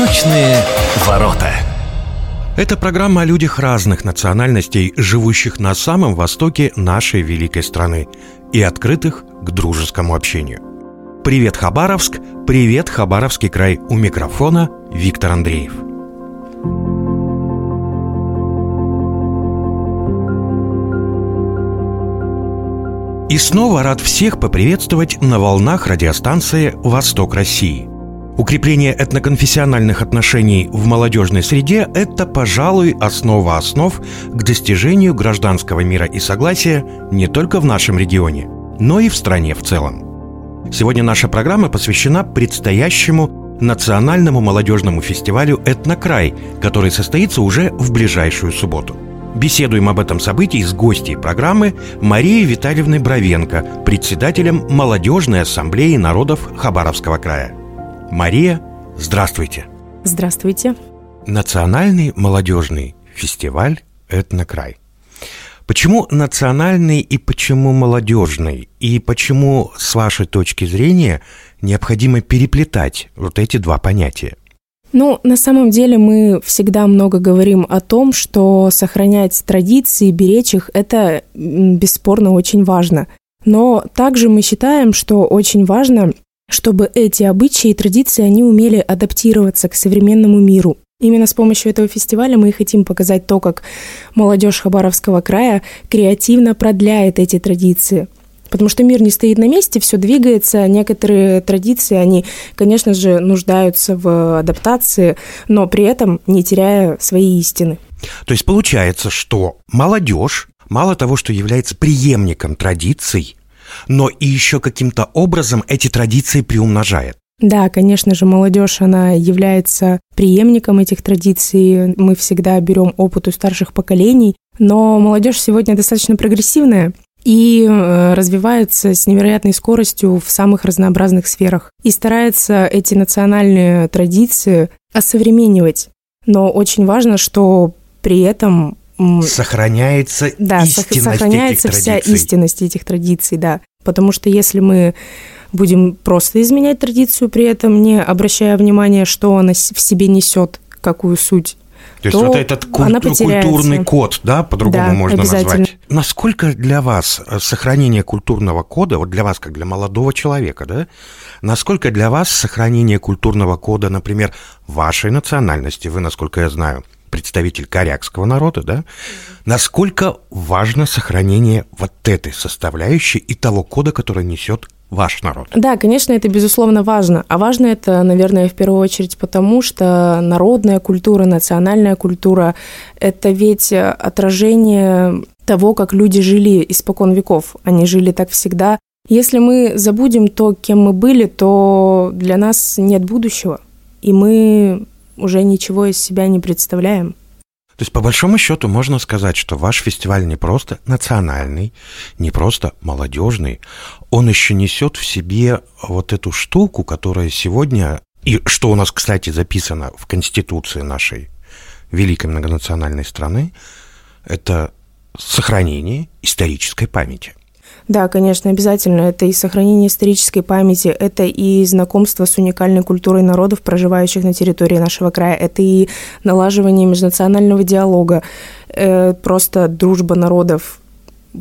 Восточные ворота. Это программа о людях разных национальностей, живущих на самом востоке нашей великой страны и открытых к дружескому общению. Привет, Хабаровск! Привет, Хабаровский край! У микрофона Виктор Андреев. И снова рад всех поприветствовать на волнах радиостанции «Восток России». Укрепление этноконфессиональных отношений в молодежной среде – это, пожалуй, основа основ к достижению гражданского мира и согласия не только в нашем регионе, но и в стране в целом. Сегодня наша программа посвящена предстоящему национальному молодежному фестивалю «Этнокрай», который состоится уже в ближайшую субботу. Беседуем об этом событии с гостьей программы Марией Витальевной Бровенко, председателем Молодежной ассамблеи народов Хабаровского края. Мария, здравствуйте. Здравствуйте. Национальный молодежный фестиваль «Этнокрай». Почему национальный и почему молодежный? И почему, с вашей точки зрения, необходимо переплетать вот эти два понятия? Ну, на самом деле мы всегда много говорим о том, что сохранять традиции, беречь их – это бесспорно очень важно. Но также мы считаем, что очень важно чтобы эти обычаи и традиции, они умели адаптироваться к современному миру. Именно с помощью этого фестиваля мы и хотим показать то, как молодежь Хабаровского края креативно продляет эти традиции. Потому что мир не стоит на месте, все двигается. Некоторые традиции, они, конечно же, нуждаются в адаптации, но при этом не теряя свои истины. То есть получается, что молодежь мало того, что является преемником традиций, но и еще каким-то образом эти традиции приумножает. Да, конечно же, молодежь, она является преемником этих традиций. Мы всегда берем опыт у старших поколений, но молодежь сегодня достаточно прогрессивная и э, развивается с невероятной скоростью в самых разнообразных сферах и старается эти национальные традиции осовременивать. Но очень важно, что при этом сохраняется да, истинность сохраняется этих вся традиций. истинность этих традиций, да. Потому что если мы будем просто изменять традицию, при этом не обращая внимания, что она в себе несет, какую суть, то есть вот этот культу- культурный код, да, по-другому да, можно назвать. Насколько для вас э, сохранение культурного кода, вот для вас как для молодого человека, да, насколько для вас сохранение культурного кода, например, вашей национальности, вы, насколько я знаю, представитель корякского народа, да, насколько важно сохранение вот этой составляющей и того кода, который несет ваш народ. Да, конечно, это безусловно важно. А важно это, наверное, в первую очередь потому, что народная культура, национальная культура – это ведь отражение того, как люди жили испокон веков. Они жили так всегда. Если мы забудем то, кем мы были, то для нас нет будущего. И мы уже ничего из себя не представляем. То есть, по большому счету, можно сказать, что ваш фестиваль не просто национальный, не просто молодежный, он еще несет в себе вот эту штуку, которая сегодня, и что у нас, кстати, записано в Конституции нашей великой многонациональной страны, это сохранение исторической памяти. Да, конечно, обязательно. Это и сохранение исторической памяти, это и знакомство с уникальной культурой народов, проживающих на территории нашего края, это и налаживание межнационального диалога, э, просто дружба народов,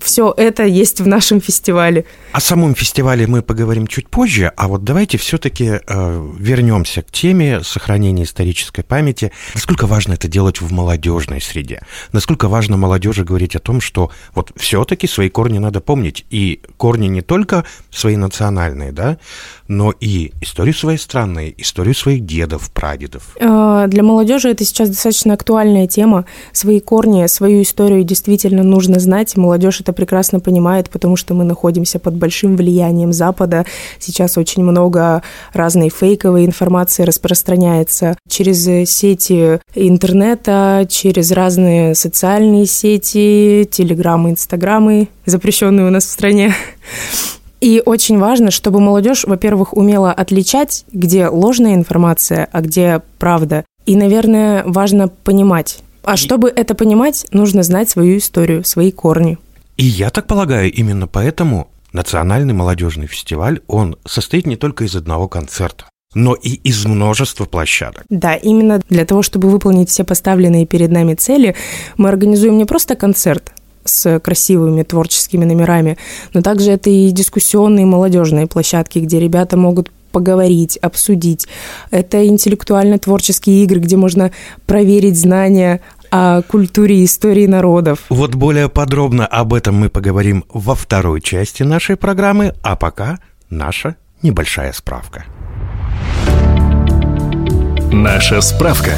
все это есть в нашем фестивале. О самом фестивале мы поговорим чуть позже, а вот давайте все-таки э, вернемся к теме сохранения исторической памяти. Насколько важно это делать в молодежной среде? Насколько важно молодежи говорить о том, что вот все-таки свои корни надо помнить. И корни не только свои национальные, да, но и историю своей страны, историю своих дедов, прадедов. Э, для молодежи это сейчас достаточно актуальная тема. Свои корни, свою историю действительно нужно знать. Молодежь это прекрасно понимает, потому что мы находимся под большим влиянием Запада. Сейчас очень много разной фейковой информации распространяется через сети интернета, через разные социальные сети, телеграммы, инстаграмы, запрещенные у нас в стране. И очень важно, чтобы молодежь, во-первых, умела отличать, где ложная информация, а где правда. И, наверное, важно понимать. А чтобы это понимать, нужно знать свою историю, свои корни. И я так полагаю, именно поэтому Национальный молодежный фестиваль, он состоит не только из одного концерта. но и из множества площадок. Да, именно для того, чтобы выполнить все поставленные перед нами цели, мы организуем не просто концерт, с красивыми творческими номерами, но также это и дискуссионные молодежные площадки, где ребята могут поговорить, обсудить. Это интеллектуально-творческие игры, где можно проверить знания о культуре и истории народов. Вот более подробно об этом мы поговорим во второй части нашей программы, а пока наша небольшая справка. Наша справка.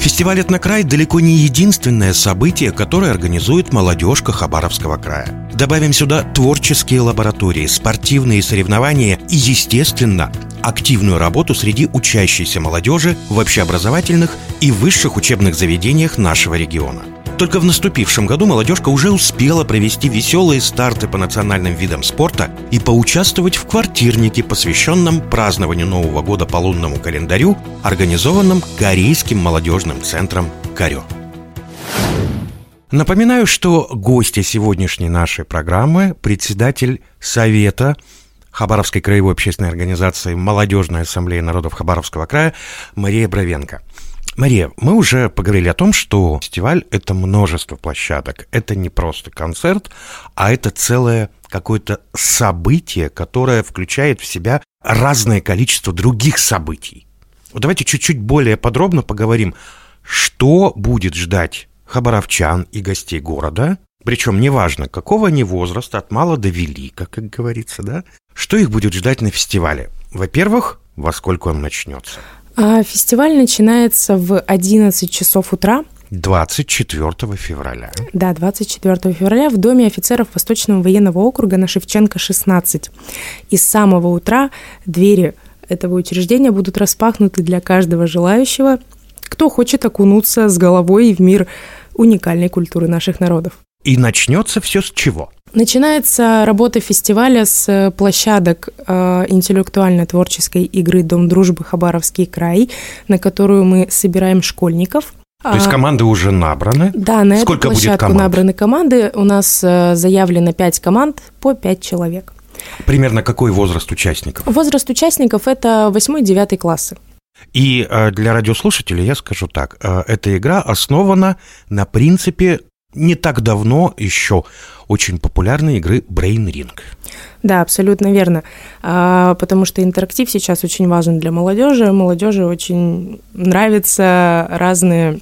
Фестиваль «Этнокрай» далеко не единственное событие, которое организует молодежка Хабаровского края. Добавим сюда творческие лаборатории, спортивные соревнования и, естественно, активную работу среди учащейся молодежи в общеобразовательных и высших учебных заведениях нашего региона – только в наступившем году молодежка уже успела провести веселые старты по национальным видам спорта и поучаствовать в квартирнике, посвященном празднованию Нового года по лунному календарю, организованном Корейским молодежным центром «Карё». Напоминаю, что гостья сегодняшней нашей программы – председатель Совета Хабаровской краевой общественной организации «Молодежная ассамблея народов Хабаровского края» Мария Бровенко – Мария, мы уже поговорили о том, что фестиваль — это множество площадок. Это не просто концерт, а это целое какое-то событие, которое включает в себя разное количество других событий. Вот давайте чуть-чуть более подробно поговорим, что будет ждать хабаровчан и гостей города, причем неважно, какого они возраста, от мала до велика, как говорится, да? Что их будет ждать на фестивале? Во-первых, во сколько он начнется? А фестиваль начинается в 11 часов утра. 24 февраля. Да, 24 февраля в Доме офицеров Восточного военного округа на Шевченко, 16. И с самого утра двери этого учреждения будут распахнуты для каждого желающего, кто хочет окунуться с головой в мир уникальной культуры наших народов. И начнется все с чего? Начинается работа фестиваля с площадок э, интеллектуально-творческой игры «Дом дружбы. Хабаровский край», на которую мы собираем школьников. То есть а, команды уже набраны? Да, на Сколько эту площадку будет набраны команды. У нас э, заявлено 5 команд по 5 человек. Примерно какой возраст участников? Возраст участников – это 8-9 классы. И э, для радиослушателей я скажу так. Э, эта игра основана на принципе не так давно еще очень популярной игры Brain Ring. Да, абсолютно верно. А, потому что интерактив сейчас очень важен для молодежи. Молодежи очень нравятся разные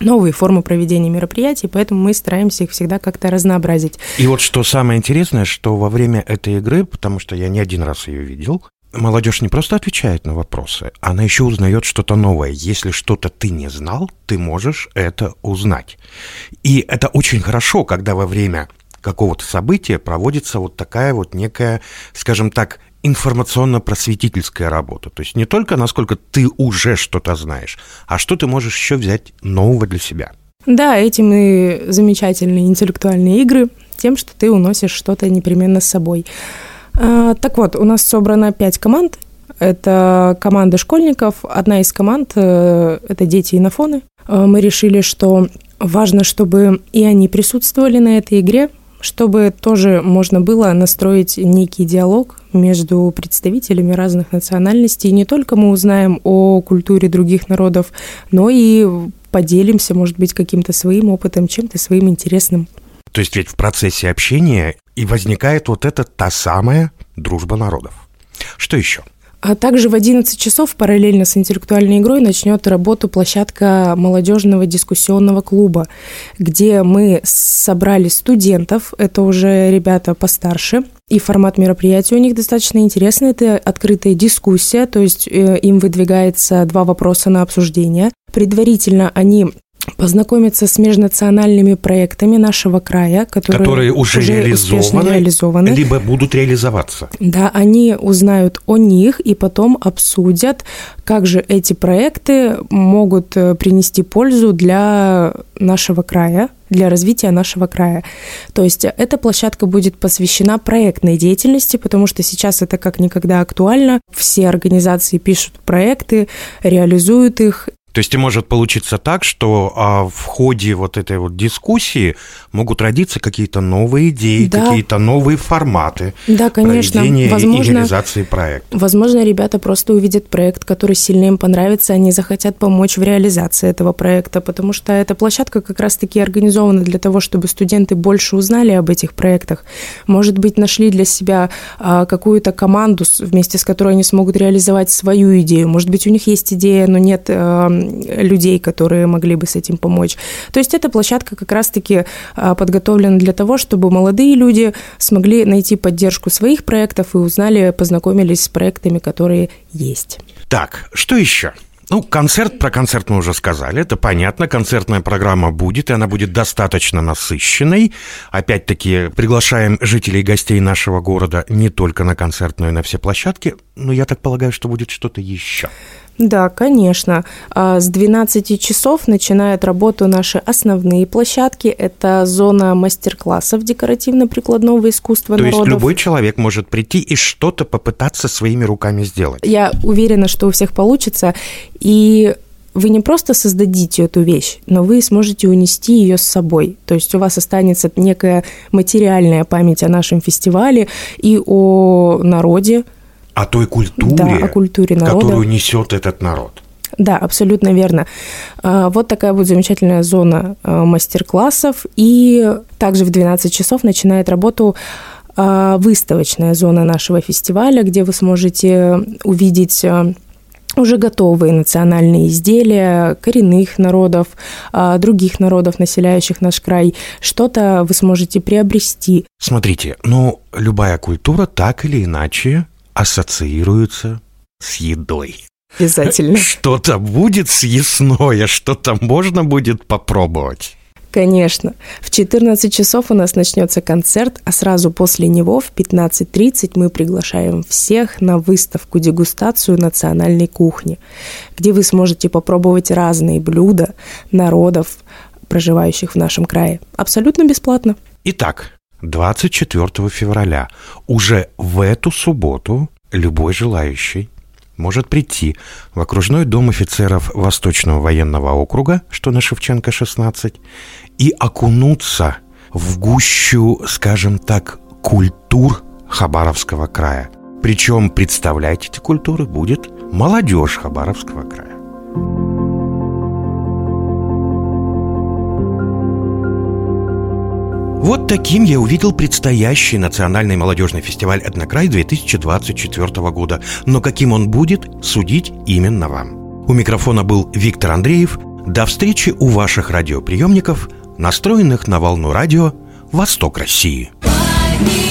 новые формы проведения мероприятий, поэтому мы стараемся их всегда как-то разнообразить. И вот что самое интересное, что во время этой игры, потому что я не один раз ее видел, молодежь не просто отвечает на вопросы, она еще узнает что-то новое. Если что-то ты не знал, ты можешь это узнать. И это очень хорошо, когда во время какого-то события проводится вот такая вот некая, скажем так, информационно-просветительская работа. То есть не только насколько ты уже что-то знаешь, а что ты можешь еще взять нового для себя. Да, этим и замечательные интеллектуальные игры, тем, что ты уносишь что-то непременно с собой. А, так вот, у нас собрано пять команд. Это команда школьников. Одна из команд э, – это дети инофоны. А, мы решили, что важно, чтобы и они присутствовали на этой игре, чтобы тоже можно было настроить некий диалог между представителями разных национальностей. И не только мы узнаем о культуре других народов, но и поделимся, может быть, каким-то своим опытом, чем-то своим интересным. То есть ведь в процессе общения и возникает вот эта та самая дружба народов. Что еще? А также в 11 часов параллельно с интеллектуальной игрой начнет работу площадка молодежного дискуссионного клуба, где мы собрали студентов, это уже ребята постарше, и формат мероприятия у них достаточно интересный. Это открытая дискуссия, то есть э, им выдвигается два вопроса на обсуждение. Предварительно они познакомиться с межнациональными проектами нашего края, которые, которые уже, уже реализованы, реализованы, либо будут реализоваться. Да, они узнают о них и потом обсудят, как же эти проекты могут э, принести пользу для нашего края, для развития нашего края. То есть эта площадка будет посвящена проектной деятельности, потому что сейчас это как никогда актуально. Все организации пишут проекты, реализуют их, То есть и может получиться так, что а, в ходе вот этой вот дискуссии могут родиться какие-то новые идеи, да. какие-то новые форматы да, конечно. возможно, и реализации проекта. Возможно, ребята просто увидят проект, который сильно им понравится, они захотят помочь в реализации этого проекта, потому что эта площадка как раз-таки организована для того, чтобы студенты больше узнали об этих проектах, может быть, нашли для себя а, какую-то команду, вместе с которой они смогут реализовать свою идею. Может быть, у них есть идея, но нет а, людей, которые могли бы с этим помочь. То есть эта площадка как раз-таки а, подготовлена для того, чтобы молодые люди смогли найти поддержку своих проектов и узнали, познакомились с проектами, которые есть. Так, что еще? Ну, концерт, про концерт мы уже сказали, это понятно, концертная программа будет, и она будет достаточно насыщенной. Опять-таки, приглашаем жителей и гостей нашего города не только на концерт, но и на все площадки, но я так полагаю, что будет что-то еще. Да, конечно. А, с 12 часов начинают работу наши основные площадки. Это зона мастер-классов декоративно-прикладного искусства То народов. есть любой человек может прийти и что-то попытаться своими руками сделать? Я уверена, что у всех получится. И вы не просто создадите эту вещь, но вы сможете унести ее с собой. То есть у вас останется некая материальная память о нашем фестивале и о народе, о той культуре, да, о культуре народа. которую несет этот народ. Да, абсолютно верно. А, вот такая будет замечательная зона а, мастер-классов. И также в 12 часов начинает работу а, выставочная зона нашего фестиваля, где вы сможете увидеть уже готовые национальные изделия коренных народов, других народов, населяющих наш край. Что-то вы сможете приобрести. Смотрите, ну, любая культура так или иначе ассоциируются с едой. Обязательно. Что-то будет съестное, что-то можно будет попробовать. Конечно. В 14 часов у нас начнется концерт, а сразу после него в 15.30 мы приглашаем всех на выставку-дегустацию национальной кухни, где вы сможете попробовать разные блюда народов, проживающих в нашем крае. Абсолютно бесплатно. Итак, 24 февраля. Уже в эту субботу любой желающий может прийти в окружной дом офицеров Восточного военного округа, что на Шевченко 16, и окунуться в гущу, скажем так, культур Хабаровского края. Причем представлять эти культуры будет молодежь Хабаровского края. Вот таким я увидел предстоящий национальный молодежный фестиваль «Этнокрай» 2024 года. Но каким он будет, судить именно вам. У микрофона был Виктор Андреев. До встречи у ваших радиоприемников, настроенных на волну радио «Восток России». Поднимай